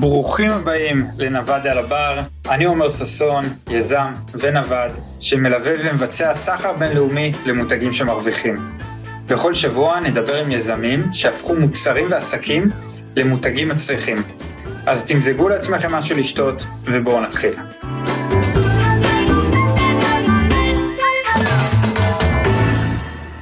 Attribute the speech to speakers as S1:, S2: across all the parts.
S1: ברוכים הבאים לנווד על הבר, אני עומר ששון, יזם ונווד, שמלווה ומבצע סחר בינלאומי למותגים שמרוויחים. בכל שבוע נדבר עם יזמים שהפכו מוצרים ועסקים למותגים מצליחים. אז תמזגו לעצמכם משהו לשתות, ובואו נתחיל.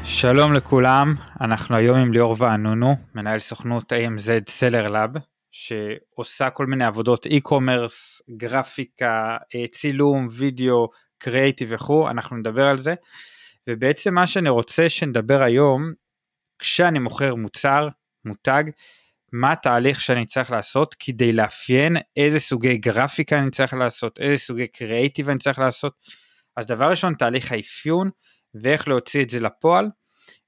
S1: שלום לכולם, אנחנו היום עם ליאור וענונו, מנהל סוכנות AMZ סלר לאב, שעושה כל מיני עבודות e-commerce, גרפיקה, אה, צילום, וידאו, קריאיטיב וכו', אנחנו נדבר על זה. ובעצם מה שאני רוצה שנדבר היום, כשאני מוכר מוצר, מותג, מה התהליך שאני צריך לעשות כדי לאפיין איזה סוגי גרפיקה אני צריך לעשות, איזה סוגי קריאיטיב אני צריך לעשות. אז דבר ראשון, תהליך האפיון ואיך להוציא את זה לפועל.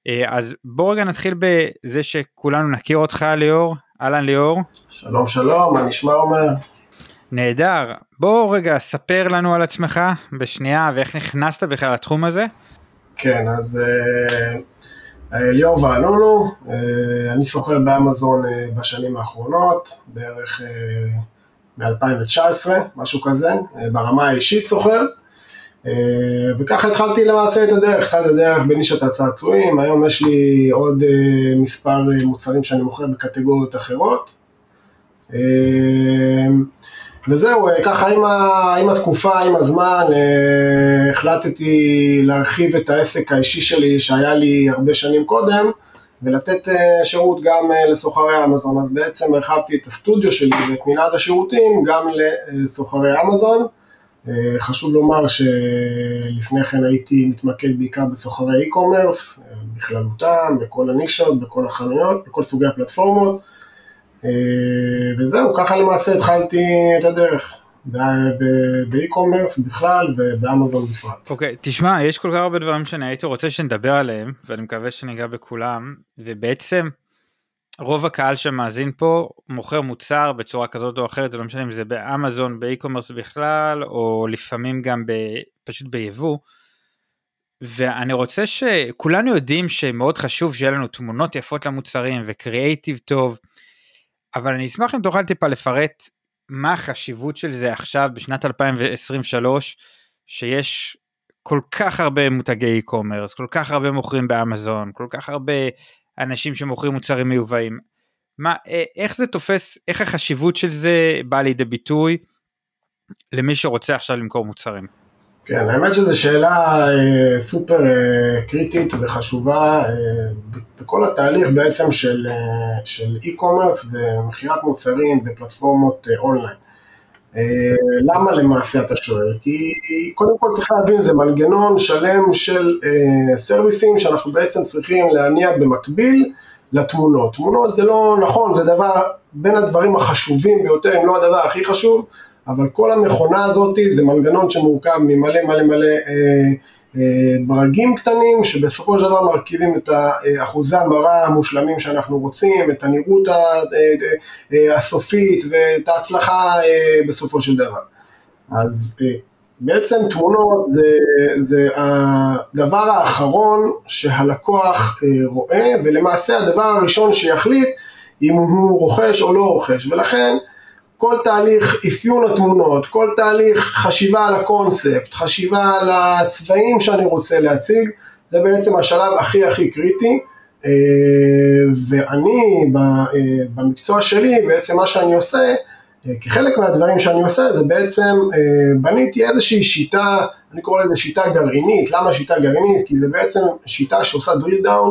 S1: אה, אז בואו רגע נתחיל בזה שכולנו נכיר אותך ליאור, אהלן ליאור.
S2: שלום שלום, מה נשמע אומר?
S1: נהדר. בוא רגע ספר לנו על עצמך בשנייה ואיך נכנסת בכלל לתחום הזה.
S2: כן, אז אה, אה, ליאור ואנונו, אה, אני סוחר באמזון בשנים האחרונות, בערך מ-2019, משהו כזה, ברמה האישית סוחר. וככה התחלתי למעשה את הדרך, התחלתי את הדרך בנישת הצעצועים, היום יש לי עוד מספר מוצרים שאני מוכר בקטגוריות אחרות. וזהו, ככה עם, ה, עם התקופה, עם הזמן, אה, החלטתי להרחיב את העסק האישי שלי שהיה לי הרבה שנים קודם, ולתת אה, שירות גם אה, לסוחרי אמזון. אז בעצם הרחבתי את הסטודיו שלי ואת מנעד השירותים גם לסוחרי אמזון. חשוב לומר שלפני כן הייתי מתמקד בעיקר בסוחרי e-commerce, בכללותם, בכל הנישות, בכל החנויות, בכל סוגי הפלטפורמות. אה, וזהו, ככה למעשה התחלתי את הדרך. באי-קומרס בכלל ובאמזון בפרט.
S1: אוקיי, okay, תשמע, יש כל כך הרבה דברים שאני הייתי רוצה שנדבר עליהם, ואני מקווה שניגע בכולם, ובעצם רוב הקהל שמאזין פה מוכר מוצר בצורה כזאת או אחרת, לא משנה אם זה באמזון, באי-קומרס בכלל, או לפעמים גם ב, פשוט ביבוא. ואני רוצה שכולנו יודעים שמאוד חשוב שיהיה לנו תמונות יפות למוצרים וקריאייטיב טוב. אבל אני אשמח אם תוכל טיפה לפרט מה החשיבות של זה עכשיו בשנת 2023 שיש כל כך הרבה מותגי e-commerce, כל כך הרבה מוכרים באמזון, כל כך הרבה אנשים שמוכרים מוצרים מיובאים. מה, איך זה תופס, איך החשיבות של זה באה לידי ביטוי למי שרוצה עכשיו למכור מוצרים?
S2: כן, האמת שזו שאלה אה, סופר אה, קריטית וחשובה אה, בכל התהליך בעצם של, אה, של e-commerce ומכירת מוצרים בפלטפורמות אה, אונליין. אה, למה למעשה אתה שואל? כי קודם כל צריך להבין, זה מנגנון שלם של אה, סרוויסים שאנחנו בעצם צריכים להניע במקביל לתמונות. תמונות זה לא נכון, זה דבר בין הדברים החשובים ביותר, אם לא הדבר הכי חשוב. אבל כל המכונה הזאת זה מנגנון שמורכב ממלא מלא מלא אה, אה, ברגים קטנים שבסופו של דבר מרכיבים את אחוזי המרה המושלמים שאנחנו רוצים, את הנראות אה, אה, הסופית ואת ההצלחה אה, בסופו של דבר. אז אה, בעצם תמונות זה, זה הדבר האחרון שהלקוח אה, רואה ולמעשה הדבר הראשון שיחליט אם הוא רוכש או לא רוכש ולכן כל תהליך אפיון התמונות, כל תהליך חשיבה על הקונספט, חשיבה על הצבעים שאני רוצה להציג, זה בעצם השלב הכי הכי קריטי. אה, ואני אה, במקצוע שלי, בעצם מה שאני עושה, אה, כחלק מהדברים שאני עושה זה בעצם בניתי איזושהי שיטה, אני קורא לזה שיטה גרעינית, למה שיטה גרעינית? כי זה בעצם שיטה שעושה drill down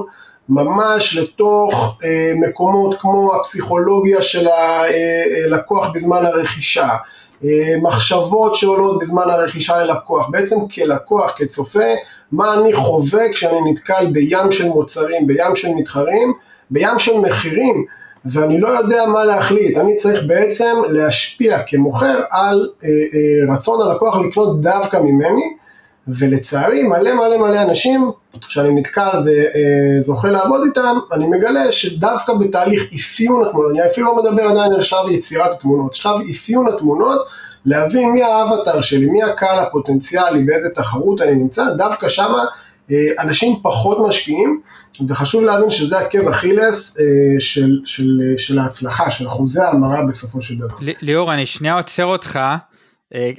S2: ממש לתוך אה, מקומות כמו הפסיכולוגיה של הלקוח אה, בזמן הרכישה, אה, מחשבות שעולות בזמן הרכישה ללקוח, בעצם כלקוח, כצופה, מה אני חווה כשאני נתקל בים של מוצרים, בים של מתחרים, בים של מחירים, ואני לא יודע מה להחליט, אני צריך בעצם להשפיע כמוכר על אה, אה, רצון הלקוח לקנות דווקא ממני, ולצערי מלא מלא מלא אנשים שאני נתקל וזוכה לעבוד איתם, אני מגלה שדווקא בתהליך אפיון התמונות, אני אפילו לא מדבר עדיין על שלב יצירת התמונות, שלב אפיון התמונות, להבין מי האבטר שלי, מי הקהל הפוטנציאלי, באיזה תחרות אני נמצא, דווקא שמה אנשים פחות משקיעים, וחשוב להבין שזה עקב אכילס של, של, של ההצלחה, של אחוזי ההמרה בסופו של דבר.
S1: ליאור, אני שנייה עוצר אותך.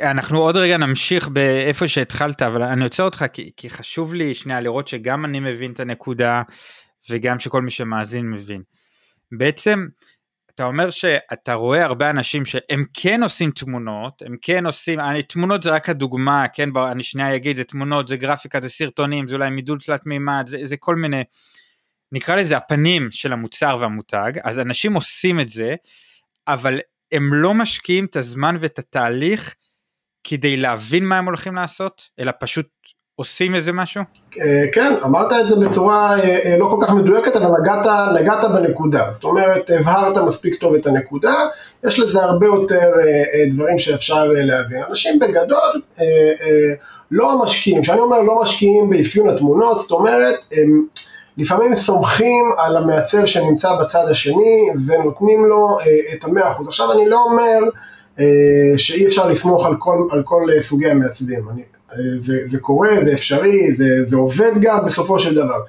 S1: אנחנו עוד רגע נמשיך באיפה שהתחלת, אבל אני עוצר אותך כי, כי חשוב לי שנייה לראות שגם אני מבין את הנקודה וגם שכל מי שמאזין מבין. בעצם אתה אומר שאתה רואה הרבה אנשים שהם כן עושים תמונות, הם כן עושים, אני, תמונות זה רק הדוגמה, כן, אני שנייה אגיד, זה תמונות, זה גרפיקה, זה סרטונים, זה אולי מידול תלת מימד, זה, זה כל מיני, נקרא לזה הפנים של המוצר והמותג, אז אנשים עושים את זה, אבל הם לא משקיעים את הזמן ואת התהליך כדי להבין מה הם הולכים לעשות, אלא פשוט עושים איזה משהו?
S2: אה, כן, אמרת את זה בצורה אה, אה, לא כל כך מדויקת, אבל נגעת, נגעת בנקודה. זאת אומרת, הבהרת מספיק טוב את הנקודה, יש לזה הרבה יותר דברים שאפשר להבין. אנשים בגדול לא משקיעים, כשאני אומר לא משקיעים באפיון התמונות, זאת אומרת, הם לפעמים סומכים על המעצב שנמצא בצד השני ונותנים לו את המאה אחוז. עכשיו אני לא אומר שאי אפשר לסמוך על כל, על כל סוגי המעצבים. אני, זה, זה קורה, זה אפשרי, זה, זה עובד גם בסופו של דבר,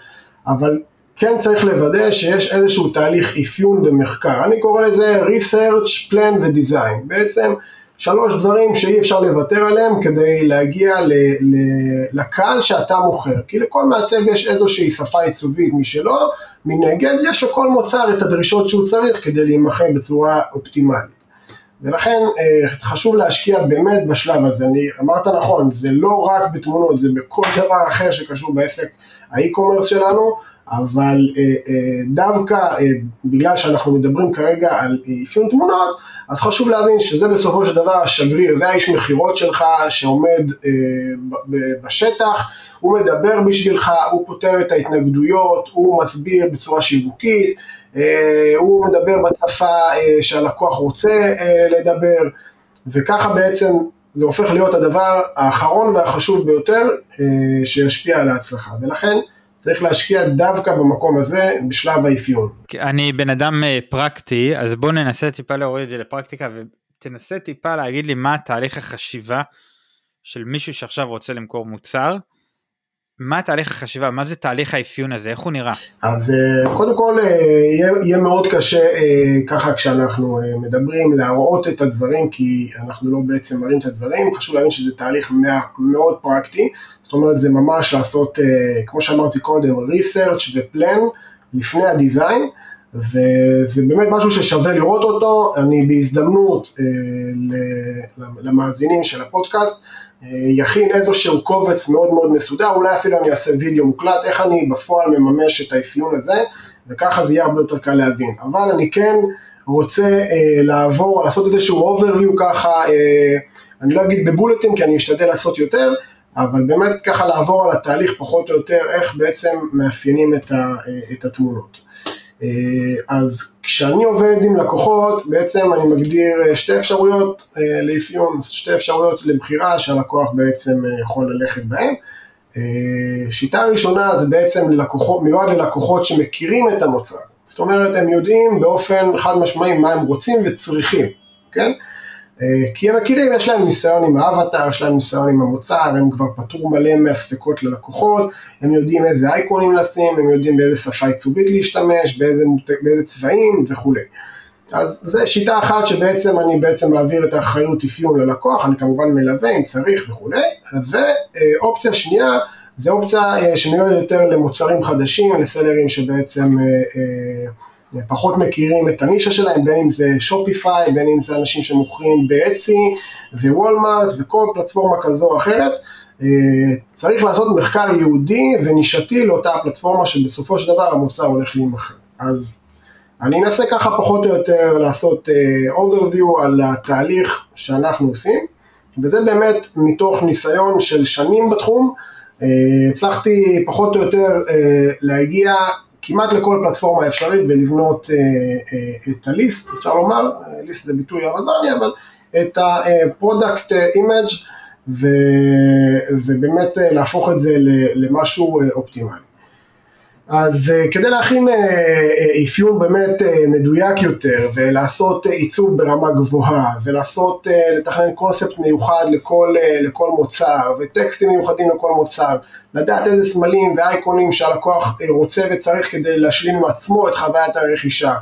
S2: אבל כן צריך לוודא שיש איזשהו תהליך אפיון ומחקר, אני קורא לזה research, plan ו-design, בעצם שלוש דברים שאי אפשר לוותר עליהם כדי להגיע ל, ל, לקהל שאתה מוכר, כי לכל מעצב יש איזושהי שפה עיצובית משלו, מנגד יש לכל מוצר את הדרישות שהוא צריך כדי להימכר בצורה אופטימלית. ולכן אה, חשוב להשקיע באמת בשלב הזה, אני אמרת נכון, זה לא רק בתמונות, זה בכל דבר אחר שקשור בעסק האי-קומרס שלנו, אבל אה, אה, דווקא בגלל שאנחנו מדברים כרגע על אפיון תמונות, אז חשוב להבין שזה בסופו של דבר השגריר, זה האיש מכירות שלך שעומד בשטח, הוא מדבר בשבילך, הוא פותר את ההתנגדויות, הוא מסביר בצורה שיווקית, אה, הוא מדבר בשפה אה, שהלקוח רוצה אה, לדבר, וככה בעצם זה הופך להיות הדבר האחרון והחשוב ביותר שישפיע על ההצלחה, ולכן צריך להשקיע דווקא במקום הזה בשלב האפיון.
S1: אני בן אדם פרקטי, אז בוא ננסה טיפה להוריד את זה לפרקטיקה ותנסה טיפה להגיד לי מה תהליך החשיבה של מישהו שעכשיו רוצה למכור מוצר. מה תהליך החשיבה, מה זה תהליך האפיון הזה, איך הוא נראה?
S2: אז אה, קודם כל אה, יהיה, יהיה מאוד קשה אה, ככה כשאנחנו מדברים להראות את הדברים כי אנחנו לא בעצם מראים את הדברים, חשוב להבין שזה תהליך מאוד פרקטי, זאת אומרת זה ממש לעשות, כמו שאמרתי קודם, research ופלן לפני הדיזיין וזה באמת משהו ששווה לראות אותו, אני בהזדמנות למאזינים של הפודקאסט יכין איזשהו קובץ מאוד מאוד מסודר, אולי אפילו אני אעשה וידאו מוקלט, איך אני בפועל מממש את האפיון הזה, וככה זה יהיה הרבה יותר קל להבין. אבל אני כן רוצה אה, לעבור, לעשות איזשהו overview ככה, אה, אני לא אגיד בבולטים כי אני אשתדל לעשות יותר, אבל באמת ככה לעבור על התהליך פחות או יותר, איך בעצם מאפיינים את, ה, את התמונות. אה, אז כשאני עובד עם לקוחות, בעצם אני מגדיר אה, שתי אפשרויות אה, לאפיון, שתי אפשרויות לבחירה שהלקוח בעצם יכול ללכת בהן. שיטה ראשונה זה בעצם ללקוחות, מיועד ללקוחות שמכירים את המוצר, זאת אומרת הם יודעים באופן חד משמעי מה הם רוצים וצריכים, כן? אה, כי הם מכירים, יש להם ניסיון עם האבטר, יש להם ניסיון עם המוצר, הם כבר פתרו מלא מהספקות ללקוחות, הם יודעים איזה אייקונים לשים, הם יודעים באיזה שפה עיצובית להשתמש, באיזה, באיזה צבעים וכולי. אז זו שיטה אחת שבעצם אני בעצם מעביר את האחריות אפיון ללקוח, אני כמובן מלווה אם צריך וכולי, ואופציה שנייה זה אופציה אה, שמיועדת יותר למוצרים חדשים, לסלרים שבעצם אה, פחות מכירים את הנישה שלהם, בין אם זה שופיפיי, בין אם זה אנשים שמוכרים באצי ווולמארט וכל פלטפורמה כזו או אחרת. אה, צריך לעשות מחקר ייעודי ונישתי לאותה הפלטפורמה שבסופו של דבר המוצר הולך להימכר. אז אני אנסה ככה פחות או יותר לעשות uh, overview על התהליך שאנחנו עושים, וזה באמת מתוך ניסיון של שנים בתחום. Uh, הצלחתי פחות או יותר להגיע כמעט לכל פלטפורמה אפשרית ולבנות אה, אה, את הליסט, אפשר לומר, ליסט זה ביטוי הרזני, אבל את ה-product image ו, ובאמת להפוך את זה למשהו אופטימלי. אז כדי להכין אפיון באמת מדויק יותר ולעשות עיצוב ברמה גבוהה ולעשות, לתכנן קונספט מיוחד לכל, לכל מוצר וטקסטים מיוחדים לכל מוצר לדעת איזה סמלים ואייקונים שהלקוח רוצה וצריך כדי להשלים עם עצמו את חוויית הרכישה.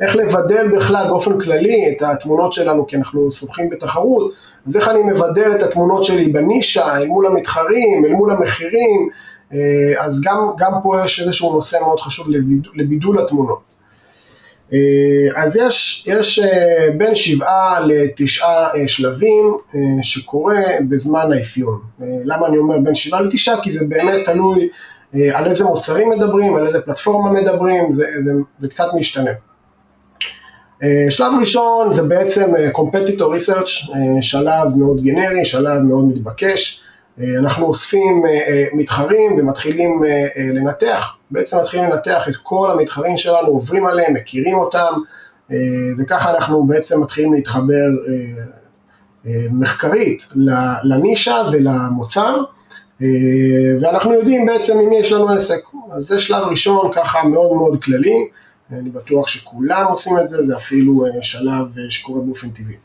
S2: איך לבדל בכלל באופן כללי את התמונות שלנו, כי אנחנו סומכים בתחרות, אז איך אני מבדל את התמונות שלי בנישה, אל מול המתחרים, אל מול המחירים, אה, אז גם, גם פה יש איזשהו נושא מאוד חשוב לבידול התמונות. אה, אז יש, יש אה, בין שבעה לתשעה שלבים שקורה בזמן האפיון. למה אני אומר בין שבעה לתשעה? כי זה באמת תלוי על איזה מוצרים מדברים, על איזה פלטפורמה מדברים, זה, זה, זה קצת משתנה. אה, שלב ראשון זה בעצם אה, Competitor Research, אה, שלב מאוד גנרי, שלב מאוד מתבקש. אנחנו אוספים מתחרים ומתחילים לנתח, בעצם מתחילים לנתח את כל המתחרים שלנו, עוברים עליהם, מכירים אותם, וככה אנחנו בעצם מתחילים להתחבר מחקרית לנישה ולמוצר, ואנחנו יודעים בעצם עם מי יש לנו עסק. אז זה שלב ראשון ככה מאוד מאוד כללי. אני בטוח שכולם עושים את זה, זה אפילו אה, שלב אה, שקורה באופן טבעי.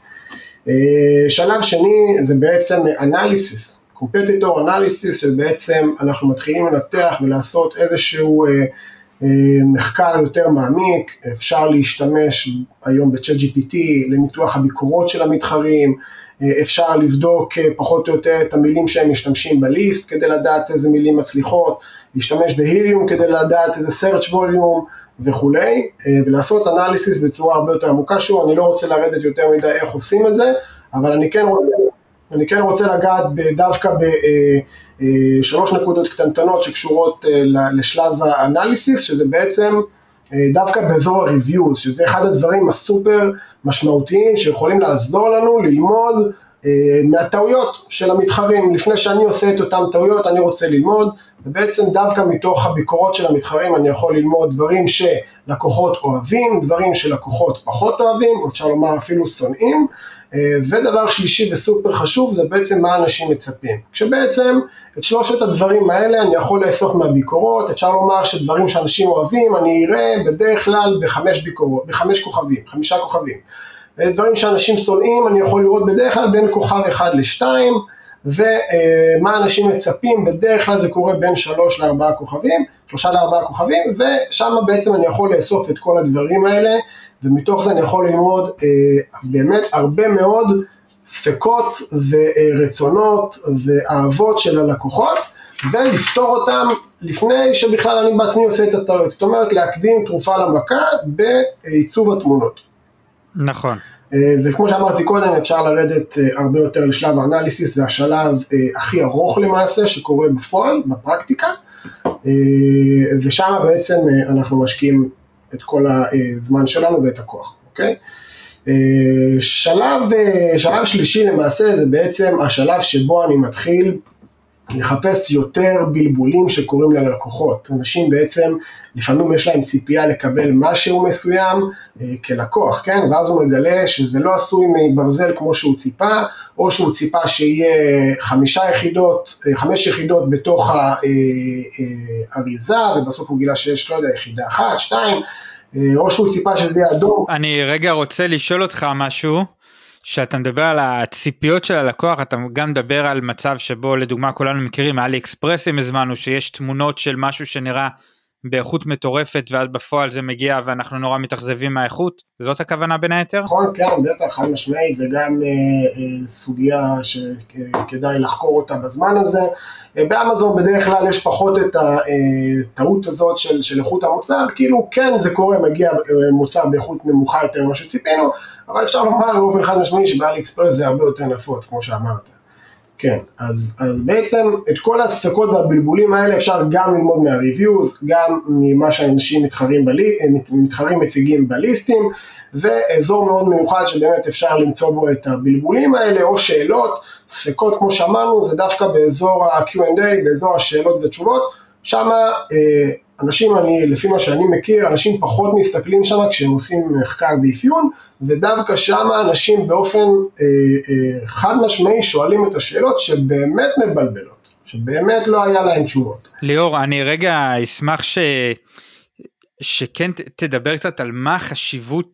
S2: אה, שלב שני זה בעצם אנליסיס, קומפטיטור אנליסיס, שבעצם אנחנו מתחילים לנתח ולעשות איזשהו מחקר יותר מעמיק, אפשר להשתמש היום ב-chat GPT לניתוח הביקורות של המתחרים, אפשר לבדוק פחות או יותר את המילים שהם משתמשים בליסט כדי לדעת איזה מילים מצליחות, להשתמש בהיליום כדי לדעת איזה search volume, וכולי, אה, ולעשות אנליסיס בצורה הרבה יותר עמוקה, שוב, אני לא רוצה לרדת יותר מדי איך עושים את זה, אבל אני כן רוצה, אני כן רוצה לגעת דווקא בשלוש אה, אה, נקודות קטנטנות שקשורות לשלב האנליסיס, שזה בעצם דווקא באזור ה-reviews, שזה אחד הדברים הסופר משמעותיים שיכולים לעזור לנו ללמוד מהטעויות של המתחרים. לפני שאני עושה את אותן טעויות, אני רוצה ללמוד ובעצם דווקא מתוך הביקורות של המתחרים אני יכול ללמוד דברים שלקוחות אוהבים, דברים שלקוחות פחות אוהבים, או אפשר לומר אפילו שונאים, אה, ודבר שלישי וסופר חשוב זה בעצם מה אנשים מצפים. כשבעצם את שלושת הדברים האלה אני יכול לאסוף מהביקורות, אפשר לומר שדברים שאנשים אוהבים אני אראה בדרך כלל בחמש ביקורות, בחמש כוכבים, חמישה כוכבים. דברים שאנשים שונאים אני יכול לראות בדרך כלל בין כוכב אחד לשתיים, ומה אנשים מצפים, בדרך כלל זה קורה בין שלוש לארבעה כוכבים, שלושה לארבעה כוכבים, ושם בעצם אני יכול לאסוף את כל הדברים האלה, ומתוך זה אני יכול ללמוד אה, באמת הרבה מאוד ספקות ורצונות ואהבות של הלקוחות, ולפתור אותם לפני שבכלל אני בעצמי עושה את הטעות, זאת אומרת להקדים תרופה למכה בעיצוב התמונות.
S1: נכון.
S2: אה, וכמו שאמרתי קודם, אפשר לרדת אה, הרבה יותר לשלב האנליסיס, זה השלב אה, הכי ארוך למעשה שקורה בפועל, בפרקטיקה, ושם בעצם אנחנו משקיעים את כל הזמן שלנו ואת הכוח, אוקיי? שלב, שלב שלישי למעשה זה בעצם השלב שבו אני מתחיל לחפש יותר בלבולים שקורים ללקוחות. אנשים בעצם, לפעמים יש להם ציפייה לקבל משהו מסוים אה, כלקוח, כן? ואז הוא מגלה שזה לא עשוי מברזל כמו שהוא ציפה, או שהוא ציפה שיהיה חמישה יחידות, אה, חמש יחידות בתוך האריזה, אה, אה, ובסוף הוא גילה שיש, לא יודע, יחידה אחת, שתיים, אה, או שהוא ציפה שזה יהיה אדום.
S1: אני רגע רוצה לשאול אותך משהו. כשאתה מדבר על הציפיות של הלקוח אתה גם מדבר על מצב שבו לדוגמה כולנו מכירים אלי אקספרסים הזמנו שיש תמונות של משהו שנראה באיכות מטורפת ואז בפועל זה מגיע ואנחנו נורא מתאכזבים מהאיכות זאת הכוונה בין היתר?
S2: נכון כן בטח חד משמעית זה גם אה, אה, סוגיה שכדאי לחקור אותה בזמן הזה אה, באמזון בדרך כלל יש פחות את הטעות אה, הזאת של, של איכות המוצר כאילו כן זה קורה מגיע אה, מוצר באיכות נמוכה יותר ממה שציפינו אבל אפשר לומר באופן חד משמעי שבאלי אקספרס זה הרבה יותר נפוץ, כמו שאמרת. כן, אז, אז בעצם את כל הספקות והבלבולים האלה אפשר גם ללמוד מהריוויוז, גם ממה שאנשים מתחרים, בלי, מתחרים מציגים בליסטים, ואזור מאוד מיוחד שבאמת אפשר למצוא בו את הבלבולים האלה, או שאלות, ספקות כמו שאמרנו, זה דווקא באזור ה-Q&A, באזור השאלות ותשובות, שם אה, אנשים, אני, לפי מה שאני מכיר, אנשים פחות מסתכלים שם כשהם עושים מחקר ואפיון, ודווקא שם אנשים באופן אה, אה, חד משמעי שואלים את השאלות שבאמת מבלבלות, שבאמת לא היה להם תשובות.
S1: ליאור, אני רגע אשמח ש... שכן תדבר קצת על מה החשיבות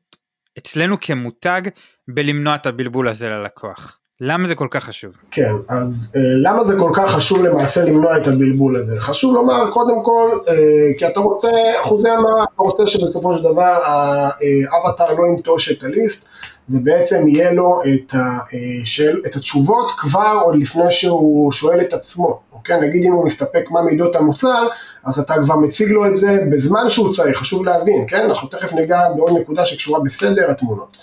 S1: אצלנו כמותג בלמנוע את הבלבול הזה ללקוח. למה זה כל כך חשוב?
S2: כן, אז אה, למה זה כל כך חשוב למעשה למנוע את הבלבול הזה? חשוב לומר קודם כל, אה, כי אתה רוצה, אחוזי המרה, אתה רוצה שבסופו של דבר האבטר לא ינטוש את ה listing, ובעצם יהיה לו את, ה, אה, של, את התשובות כבר עוד לפני שהוא שואל את עצמו, אוקיי? נגיד אם הוא מסתפק מה מידות המוצר, אז אתה כבר מציג לו את זה בזמן שהוא צריך, חשוב להבין, כן? אנחנו תכף ניגע בעוד נקודה שקשורה בסדר התמונות.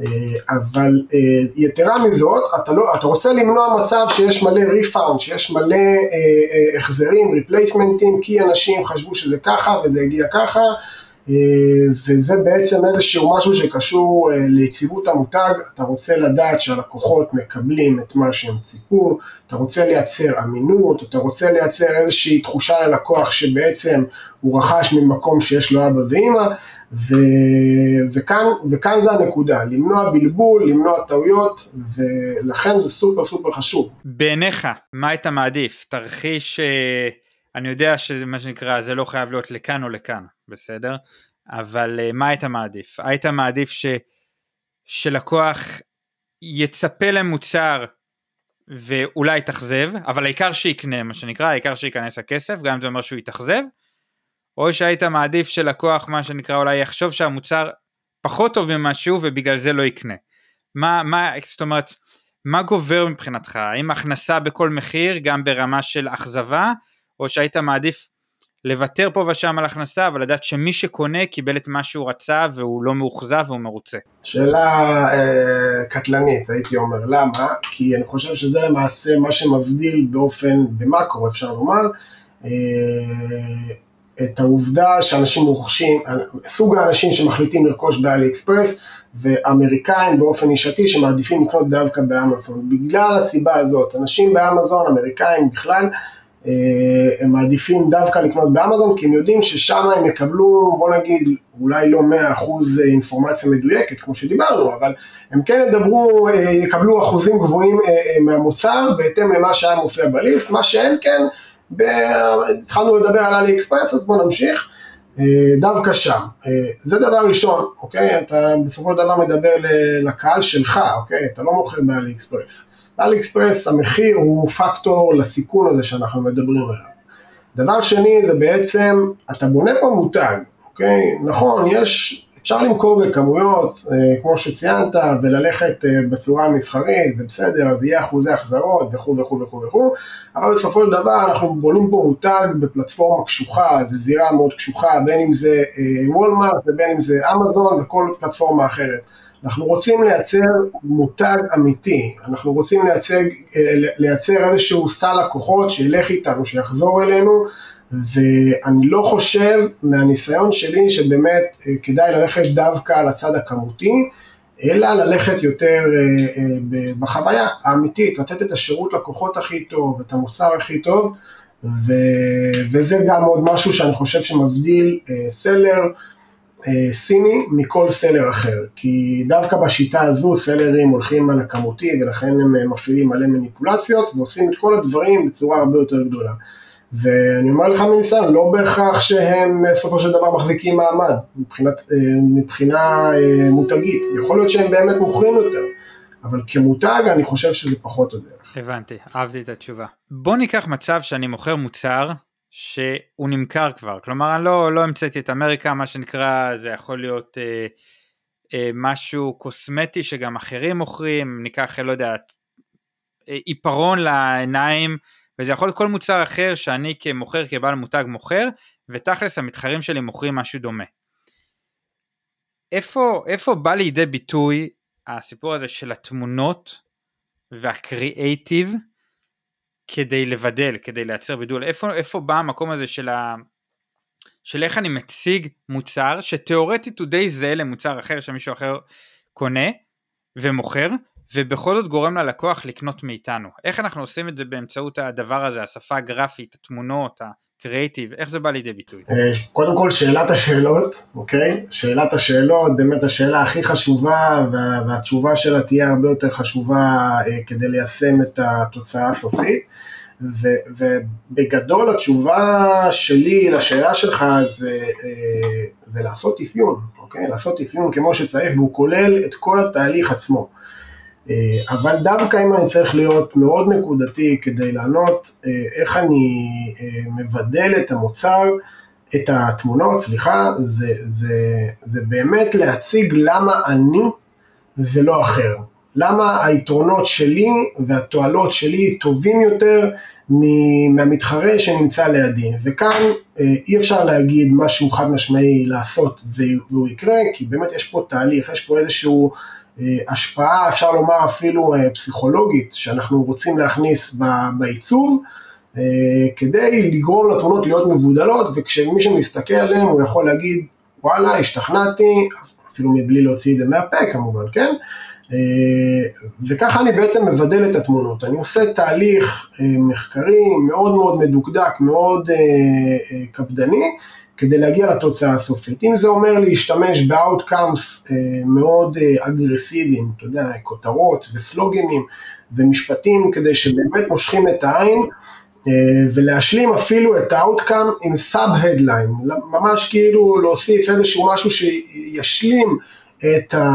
S2: אה, אבל אה, יתרה מזאת, אתה, לא, אתה רוצה למנוע מצב שיש מלא refund, שיש מלא אה, החזרים, replacementים, כי אנשים חשבו שזה ככה וזה הגיע ככה, וזה בעצם איזשהו משהו שקשור ליציבות המותג, אתה רוצה לדעת שהלקוחות מקבלים את מה שהם ציפו, אתה רוצה לייצר אמינות, אתה רוצה לייצר איזושהי תחושה ללקוח שבעצם הוא רכש ממקום שיש לו אבא ואימא, ו... וכאן, וכאן זה הנקודה, למנוע בלבול, למנוע טעויות, ולכן זה סופר סופר חשוב.
S1: בעיניך, מה היית מעדיף? תרחיש, אה, אני יודע שזה מה שנקרא, זה לא חייב להיות לכאן או לכאן, בסדר? אבל אה, מה היית מעדיף? היית מעדיף ש... שלקוח יצפה למוצר ואולי יתאכזב, אבל העיקר שיקנה, מה שנקרא, העיקר שייכנס הכסף, גם אם זה אומר שהוא יתאכזב, או שהיית מעדיף שלקוח מה שנקרא אולי יחשוב שהמוצר פחות טוב ממשהו ובגלל זה לא יקנה. מה, מה, זאת אומרת, מה גובר מבחינתך? האם הכנסה בכל מחיר גם ברמה של אכזבה, או שהיית מעדיף לוותר פה ושם על הכנסה, אבל לדעת שמי שקונה קיבל את מה שהוא רצה והוא לא מאוכזב והוא מרוצה.
S2: שאלה אה, קטלנית הייתי אומר, למה? כי אני חושב שזה למעשה מה שמבדיל באופן, במאקרו אפשר לומר, אה, את העובדה שאנשים רוכשים, סוג האנשים שמחליטים לרכוש באלי אקספרס ואמריקאים באופן אישתי שמעדיפים לקנות דווקא באמזון. בגלל הסיבה הזאת, אנשים באמזון, אמריקאים בכלל, אה, הם מעדיפים דווקא לקנות באמזון כי הם יודעים ששם הם יקבלו, בוא נגיד, אולי לא 100% אינפורמציה מדויקת כמו שדיברנו, אבל הם כן ידברו, אה, יקבלו אחוזים גבוהים אה, מהמוצר בהתאם למה שהיה מופיע בליסט, מה שהם כן התחלנו לדבר על אלי אקספרס, אז בואו נמשיך. אה, דווקא שם. אה, זה דבר ראשון, אוקיי? אתה בסופו של דבר מדבר לקהל שלך, אוקיי? אתה לא מוכר באלי אקספרס. באלי אקספרס המחיר הוא פקטור לסיכון הזה שאנחנו מדברים עליו. דבר שני זה בעצם, אתה בונה פה מותג, אוקיי? נכון, יש אפשר למכור בכמויות, אה, כמו שציינת, וללכת אה, בצורה המסחרית, זה בסדר, אז יהיה אחוזי החזרות וכו' וכו' וכו' וכו', אבל בסופו של דבר אנחנו בונים פה מותג בפלטפורמה קשוחה, זו זירה מאוד קשוחה, בין אם זה וולמארט אה, ובין אם זה אמזון וכל פלטפורמה אחרת. אנחנו רוצים לייצר מותג אמיתי, אנחנו רוצים לייצג, לייצר איזשהו סל לקוחות שילך איתנו, שיחזור אלינו ואני לא חושב מהניסיון שלי שבאמת אה, כדאי ללכת דווקא על הצד הכמותי, אלא ללכת יותר אה, אה, בחוויה האמיתית, לתת את השירות לקוחות הכי טוב, את המוצר הכי טוב, ו... וזה גם עוד משהו שאני חושב שמבדיל סלר סיני מכל סלר אחר, כי דווקא בשיטה הזו סלרים הולכים על הכמותי ולכן הם מפעילים מלא מניפולציות ועושים את כל הדברים בצורה הרבה יותר גדולה. ואני אומר לך מניסיון, לא בהכרח שהם בסופו של דבר מחזיקים מעמד מבחינת, אה, מבחינה אה, מותגית, יכול להיות שהם באמת מוכרים יותר, אבל כמותג אני חושב שזה פחות הדרך.
S1: הבנתי, אהבתי את התשובה. בוא ניקח מצב שאני מוכר מוצר שהוא נמכר כבר, כלומר אני לא, לא המצאתי את אמריקה, מה שנקרא, זה יכול להיות אה, אה, משהו קוסמטי שגם אחרים מוכרים, ניקח, לא יודע, אה, עיפרון לעיניים, וזה יכול להיות כל מוצר אחר שאני כמוכר, כבעל מותג מוכר, ותכלס המתחרים שלי מוכרים משהו דומה. איפה, איפה בא לידי ביטוי הסיפור הזה של התמונות והקריאייטיב כדי לבדל, כדי לייצר בידול? איפה, איפה בא המקום הזה של, ה, של איך אני מציג מוצר שתאורטית הוא די זהה למוצר אחר שמישהו אחר קונה ומוכר, ובכל זאת גורם ללקוח לקנות מאיתנו. איך אנחנו עושים את זה באמצעות הדבר הזה, השפה הגרפית, התמונות, הקריאיטיב, איך זה בא לידי ביטוי? אה,
S2: קודם כל שאלת השאלות, אוקיי? שאלת השאלות, באמת השאלה הכי חשובה וה, והתשובה שלה תהיה הרבה יותר חשובה אה, כדי ליישם את התוצאה הסופית. ו, ובגדול התשובה שלי לשאלה שלך זה, אה, זה לעשות אפיון, אוקיי? לעשות אפיון כמו שצריך והוא כולל את כל התהליך עצמו. אבל דווקא אם אני צריך להיות מאוד נקודתי כדי לענות איך אני מבדל את המוצר, את התמונות, סליחה, זה, זה, זה באמת להציג למה אני ולא אחר. למה היתרונות שלי והתועלות שלי טובים יותר מהמתחרה שנמצא לידי. וכאן אה, אי אפשר להגיד משהו חד משמעי לעשות והוא יקרה, כי באמת יש פה תהליך, יש פה איזשהו אה, השפעה, אפשר לומר אפילו אה, פסיכולוגית, שאנחנו רוצים להכניס בעיצוב. כדי לגרום לתמונות להיות מבודלות, וכשמי שמסתכל עליהן הוא יכול להגיד, וואלה, השתכנעתי, אפילו מבלי להוציא את זה מהפה כמובן, כן? אה, וככה אני בעצם מבדל את התמונות. אני עושה תהליך אה, מחקרי מאוד מאוד מדוקדק, מאוד אה, קפדני, כדי להגיע לתוצאה הסופית. אם זה אומר להשתמש ב-outcomes מאוד אגרסיביים, אתה יודע, כותרות וסלוגנים ומשפטים, כדי שבאמת מושכים את העין, ולהשלים אפילו את ה-outcome עם sub-headline, ממש כאילו להוסיף איזשהו משהו שישלים את, ה,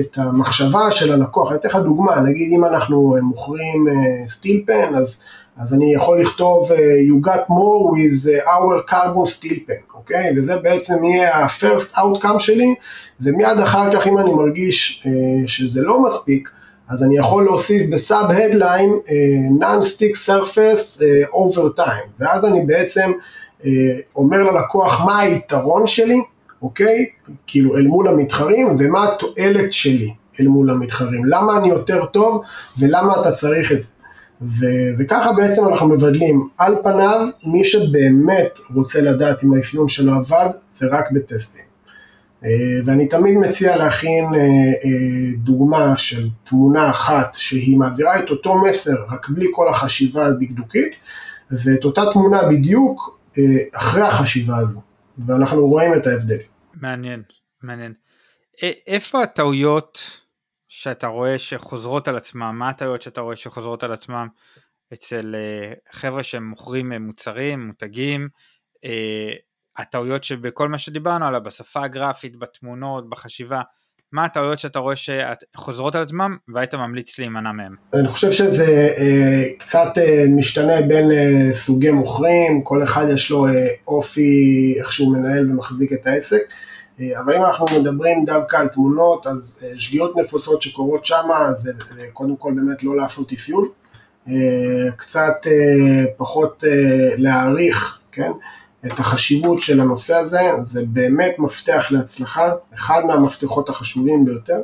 S2: את המחשבה של הלקוח. אני אתן לך דוגמה, נגיד אם אנחנו מוכרים steel pan, אז, אז אני יכול לכתוב uh, you got more with our carbon steel pan, אוקיי? וזה בעצם יהיה ה-first outcome שלי, ומיד אחר כך אם אני מרגיש uh, שזה לא מספיק, אז אני יכול להוסיף בסאב הדליין non-stick surface over time, ואז אני בעצם אומר ללקוח מה היתרון שלי, אוקיי? כאילו אל מול המתחרים, ומה התועלת שלי אל מול המתחרים. למה אני יותר טוב ולמה אתה צריך את זה. ו- וככה בעצם אנחנו מבדלים. על פניו, מי שבאמת רוצה לדעת אם האפיון שלו עבד, זה רק בטסטים. אה, ואני תמיד מציע להכין אה, אה, דוגמה של תמונה אחת שהיא מעבירה את אותו מסר, רק בלי כל החשיבה הדקדוקית, ואת אותה תמונה בדיוק אחרי החשיבה הזו. ואנחנו רואים את ההבדל.
S1: מעניין, מעניין. איפה הטעויות שאתה רואה שחוזרות על עצמם, מה הטעויות שאתה רואה שחוזרות על עצמם אצל אה, חבר'ה שמוכרים אה, מוצרים, מותגים, אה, הטעויות שבכל מה שדיברנו עליו, בשפה הגרפית, בתמונות, בחשיבה, מה הטעויות שאתה רואה שחוזרות על עצמם והיית ממליץ להימנע מהם?
S2: אני חושב שזה קצת משתנה בין סוגי מוכרים, כל אחד יש לו אופי, איך שהוא מנהל ומחזיק את העסק, אבל אם אנחנו מדברים דווקא על תמונות, אז אה, שגיאות נפוצות שקורות שם, זה אה, קודם כל באמת לא לעשות אפיון, אה, קצת אה, פחות אה, להעריך, כן? את החשיבות של הנושא הזה, זה באמת מפתח להצלחה, אחד מהמפתחות החשובים ביותר,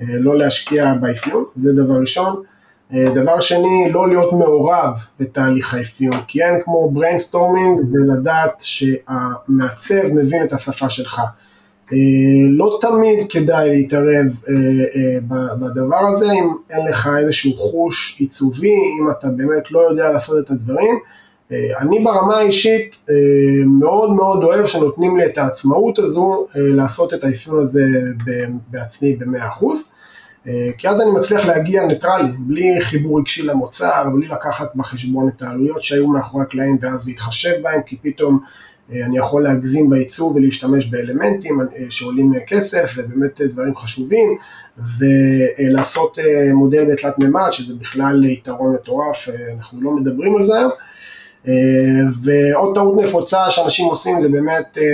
S2: אה, לא להשקיע באפיון, זה דבר ראשון. אה, דבר שני, לא להיות מעורב בתהליך האפיון, כי אין כמו brainstorming ולדעת שהמעצב מבין את השפה שלך. אה, לא תמיד כדאי להתערב בדבר הזה, אם אין לך איזשהו חוש עיצובי, אם אתה באמת לא יודע לעשות את הדברים. אה, אני ברמה האישית אה, מאוד מאוד אוהב שנותנים לי את העצמאות הזו אה, לעשות את האפיון הזה בעצמי ב-100%, כי אז אני מצליח להגיע ניטרלי, בלי חיבור רגשי למוצר, בלי לקחת בחשבון את העלויות שהיו מאחורי הקלעים ואז להתחשב בהם, כי פתאום אני יכול להגזים בייצור ולהשתמש באלמנטים שעולים כסף ובאמת דברים חשובים ולעשות מודל בתלת מימד שזה בכלל יתרון מטורף, אנחנו לא מדברים על זה היום. אה, ועוד טעות נפוצה שאנשים עושים זה באמת אה,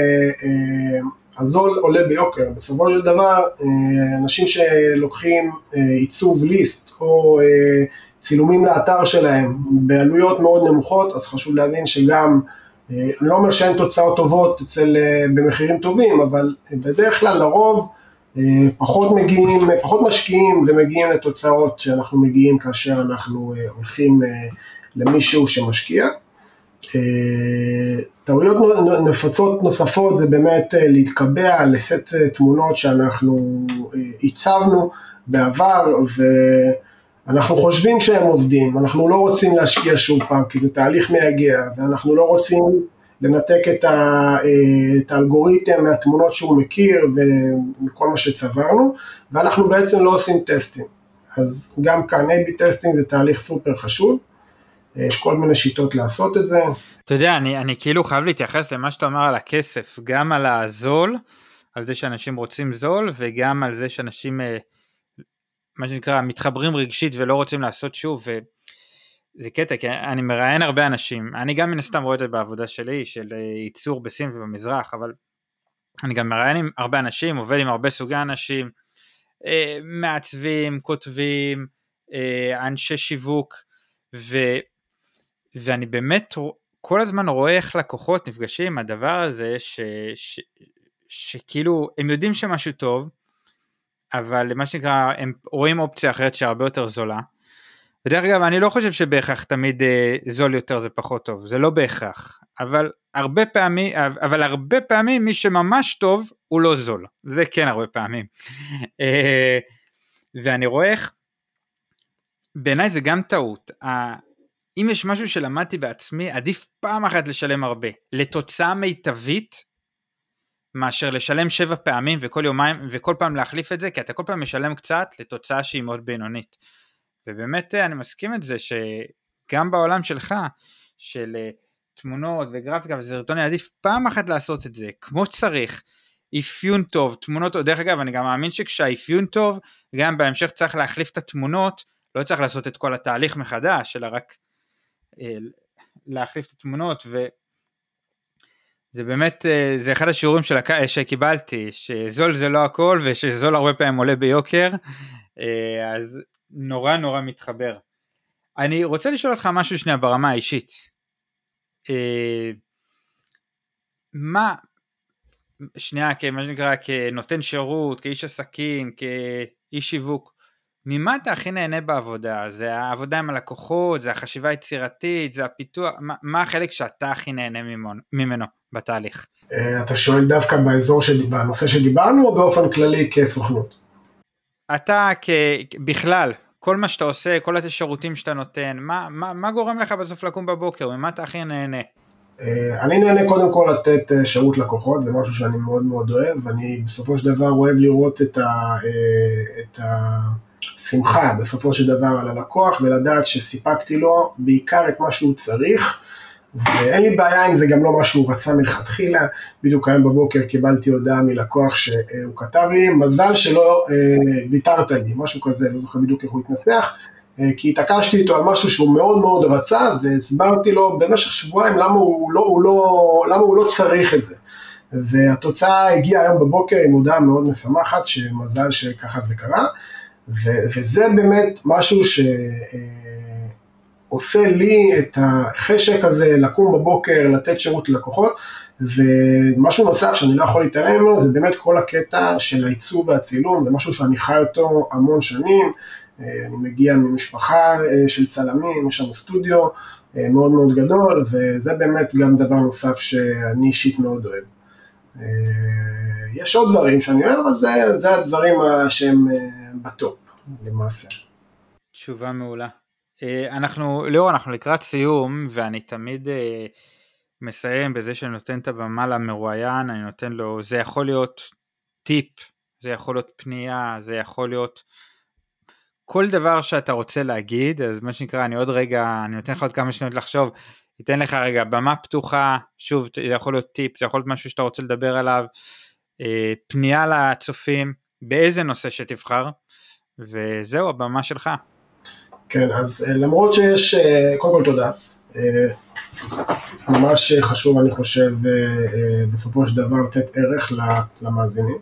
S2: אה, הזול עולה ביוקר, בסופו של דבר אנשים שלוקחים עיצוב ליסט או צילומים לאתר שלהם בעלויות מאוד נמוכות, אז חשוב להבין שגם, לא אומר שאין תוצאות טובות אצל, במחירים טובים, אבל בדרך כלל לרוב פחות מגיעים, פחות משקיעים ומגיעים לתוצאות שאנחנו מגיעים כאשר אנחנו הולכים למישהו שמשקיע. אה, טעויות נפוצות נוספות זה באמת אה, להתקבע לסט אה, תמונות שאנחנו הצבנו בעבר ואנחנו חושבים שהם עובדים, אנחנו לא רוצים להשקיע שוב פעם כי זה תהליך מייגע ואנחנו לא רוצים לנתק את, ה, את האלגוריתם מהתמונות שהוא מכיר ומכל מה שצברנו ואנחנו בעצם לא עושים טסטים. אז גם כאן A-B testing זה תהליך סופר חשוב. יש כל מיני שיטות לעשות את זה.
S1: אתה יודע, אני, אני כאילו חייב להתייחס למה שאתה אומר על הכסף, גם על הזול, על זה שאנשים רוצים זול, וגם על זה שאנשים אה, מה שנקרא מתחברים רגשית ולא רוצים לעשות שוב וזה קטע כי אני מראיין הרבה אנשים. אני גם מן הסתם רואה את זה בעבודה שלי של אה, ייצור בסין ובמזרח אבל אני גם מראיין עם הרבה אנשים עובד עם הרבה סוגי אנשים אה, מעצבים כותבים אה, אנשי שיווק ו, ואני באמת כל הזמן רואה איך לקוחות נפגשים עם הדבר הזה ש, ש, שכאילו הם יודעים שמשהו טוב אבל מה שנקרא הם רואים אופציה אחרת שהרבה יותר זולה. ודרך אגב אני לא חושב שבהכרח תמיד אה, זול יותר זה פחות טוב זה לא בהכרח אבל הרבה פעמים אבל הרבה פעמים מי שממש טוב הוא לא זול זה כן הרבה פעמים. אה, ואני רואה איך בעיניי זה גם טעות אם יש משהו שלמדתי בעצמי עדיף פעם אחת לשלם הרבה לתוצאה מיטבית מאשר לשלם שבע פעמים וכל יומיים וכל פעם להחליף את זה כי אתה כל פעם משלם קצת לתוצאה שהיא מאוד בינונית. ובאמת אה, אני מסכים את זה שגם בעולם שלך של אה, תמונות וגרפיקה וסרטונים עדיף פעם אחת לעשות את זה כמו שצריך. אפיון טוב, תמונות, דרך אגב אני גם מאמין שכשהאפיון טוב גם בהמשך צריך להחליף את התמונות, לא צריך לעשות את כל התהליך מחדש אלא רק אה, להחליף את התמונות ו... זה באמת, אה, זה אחד השיעורים של הק... שקיבלתי, שזול זה לא הכל ושזול הרבה פעמים עולה ביוקר, אה, אז נורא נורא מתחבר. אני רוצה לשאול אותך משהו שנייה ברמה האישית. אה, מה, שנייה, כמה שנקרא, כנותן שירות, כאיש עסקים, כאיש שיווק, ממה אתה הכי נהנה בעבודה? זה העבודה עם הלקוחות, זה החשיבה היצירתית, זה הפיתוח, מה, מה החלק שאתה הכי נהנה ממנו בתהליך?
S2: אה, אתה שואל דווקא באזור, שד... בנושא שדיברנו, או באופן כללי כסוכנות?
S1: אתה כ... בכלל, כל מה שאתה עושה, כל השירותים שאתה נותן, מה, מה, מה גורם לך בסוף לקום בבוקר? ממה אתה הכי נהנה?
S2: אה, אני נהנה קודם כל לתת אה, שירות לקוחות, זה משהו שאני מאוד מאוד אוהב, אני בסופו של דבר אוהב לראות את ה... את ה... שמחה בסופו של דבר על הלקוח ולדעת שסיפקתי לו בעיקר את מה שהוא צריך ואין לי בעיה אם זה גם לא מה שהוא רצה מלכתחילה, בדיוק היום בבוקר קיבלתי הודעה מלקוח שהוא כתב לי, מזל שלא אה, ויתרת לי, משהו כזה, לא זוכר בדיוק איך הוא התנסח, אה, כי התעקשתי איתו על משהו שהוא מאוד מאוד רצה והסברתי לו במשך שבועיים למה הוא לא, הוא לא, למה הוא לא צריך את זה. והתוצאה הגיעה היום בבוקר עם הודעה מאוד משמחת, שמזל שככה זה קרה. ו- וזה באמת משהו שעושה אה, לי את החשק הזה לקום בבוקר, לתת שירות ללקוחות, ומשהו נוסף שאני לא יכול להתעלם ממנו זה באמת כל הקטע של העיצוב והצילום, זה משהו שאני חי אותו המון שנים, אה, אני מגיע ממשפחה אה, של צלמים, יש לנו סטודיו מאוד מאוד גדול, וזה באמת גם דבר נוסף שאני אישית מאוד אוהב. יש עוד דברים שאני אוהב, אבל זה, זה הדברים שהם בטופ למעשה.
S1: תשובה מעולה. אה, אנחנו, ליאור, אנחנו לקראת סיום, ואני תמיד אה, מסיים בזה שאני נותן את הבמה למרואיין, אני נותן לו, זה יכול להיות טיפ, זה יכול להיות פנייה, זה יכול להיות כל דבר שאתה רוצה להגיד, אז מה שנקרא, אני עוד רגע, אני נותן לך עוד כמה שניות לחשוב, אתן לך רגע במה פתוחה, שוב, זה יכול להיות טיפ, זה יכול להיות משהו שאתה רוצה לדבר עליו, אה, פנייה לצופים, באיזה נושא שתבחר, וזהו, הבמה שלך.
S2: כן, אז אה, למרות שיש, אה, קודם כל תודה. אה, ממש חשוב, אני חושב, בסופו של דבר לתת ערך למאזינים.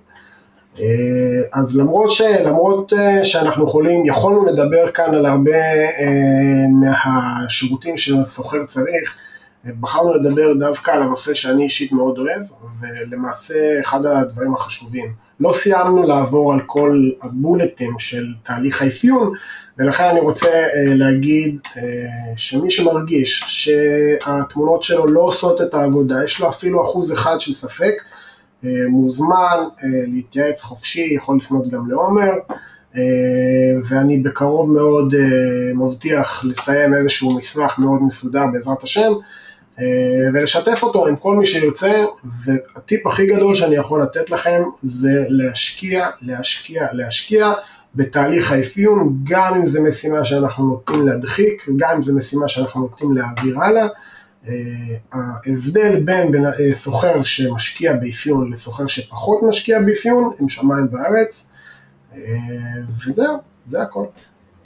S2: אז למרות, ש, למרות שאנחנו יכולים, יכולנו לדבר כאן על הרבה מהשירותים שהסוחר צריך, בחרנו לדבר דווקא על הנושא שאני אישית מאוד אוהב, ולמעשה אחד הדברים החשובים. לא סיימנו לעבור על כל הבולטים של תהליך האפיון, ולכן אני רוצה אה, להגיד אה, שמי שמרגיש שהתמונות שלו לא עושות את העבודה, יש לו אפילו אחוז אחד של ספק, אה, מוזמן להתייעץ חופשי, יכול לפנות גם לעומר. ואני בקרוב מאוד מבטיח לסיים איזשהו מסמך מאוד מסודר בעזרת השם, ולשתף אותו עם כל מי שיוצא, והטיפ הכי גדול שאני יכול לתת לכם זה להשקיע, להשקיע, להשקיע בתהליך האפיון, גם אם זו משימה שאנחנו נוטים להדחיק, גם אם זו משימה שאנחנו נוטים להעביר הלאה. אה, ההבדל בין, בין אה, סוחר שמשקיע באפיון לסוחר שפחות משקיע באפיון הם שמיים בארץ, וזהו. זה הכל.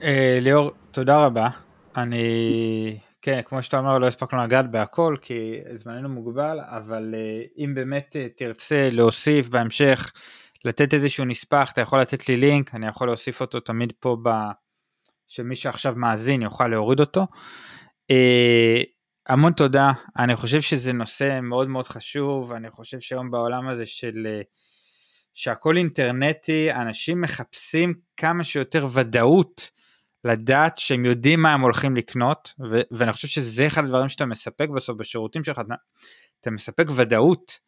S1: אה, ליאור, תודה רבה. אני, כן, כמו שאתה אומר, לא הספקנו לגעת בהכל כי זמננו מוגבל, אבל אה, אם באמת אה, תרצה להוסיף בהמשך, לתת איזשהו נספח, אתה יכול לתת לי לינק, אני יכול להוסיף אותו תמיד פה, ב... שמי שעכשיו מאזין יוכל להוריד אותו. המון תודה, אני חושב שזה נושא מאוד מאוד חשוב, אני חושב שהיום בעולם הזה של שהכל אינטרנטי, אנשים מחפשים כמה שיותר ודאות לדעת שהם יודעים מה הם הולכים לקנות, ו- ואני חושב שזה אחד הדברים שאתה מספק בסוף בשירותים שלך, אתה, אתה מספק ודאות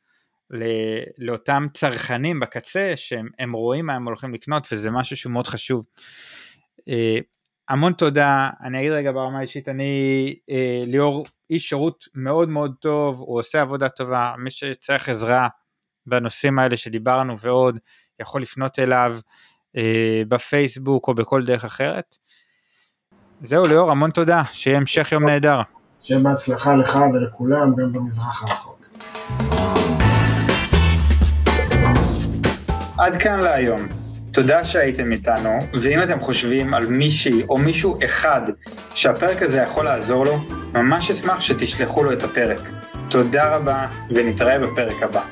S1: ל- לאותם צרכנים בקצה, שהם רואים מה הם הולכים לקנות, וזה משהו שהוא מאוד חשוב. אה, המון תודה, אני אגיד רגע ברמה האישית, אני אה, ליאור איש שירות מאוד מאוד טוב, הוא עושה עבודה טובה, מי שצריך עזרה בנושאים האלה שדיברנו ועוד, יכול לפנות אליו אה, בפייסבוק או בכל דרך אחרת. זהו ליאור, המון תודה, שיהיה המשך יום נהדר.
S2: שיהיה בהצלחה לך ולכולם, גם במזרח הרחוק.
S1: עד כאן להיום. תודה שהייתם איתנו, ואם אתם חושבים על מישהי או מישהו אחד שהפרק הזה יכול לעזור לו, ממש אשמח שתשלחו לו את הפרק. תודה רבה, ונתראה בפרק הבא.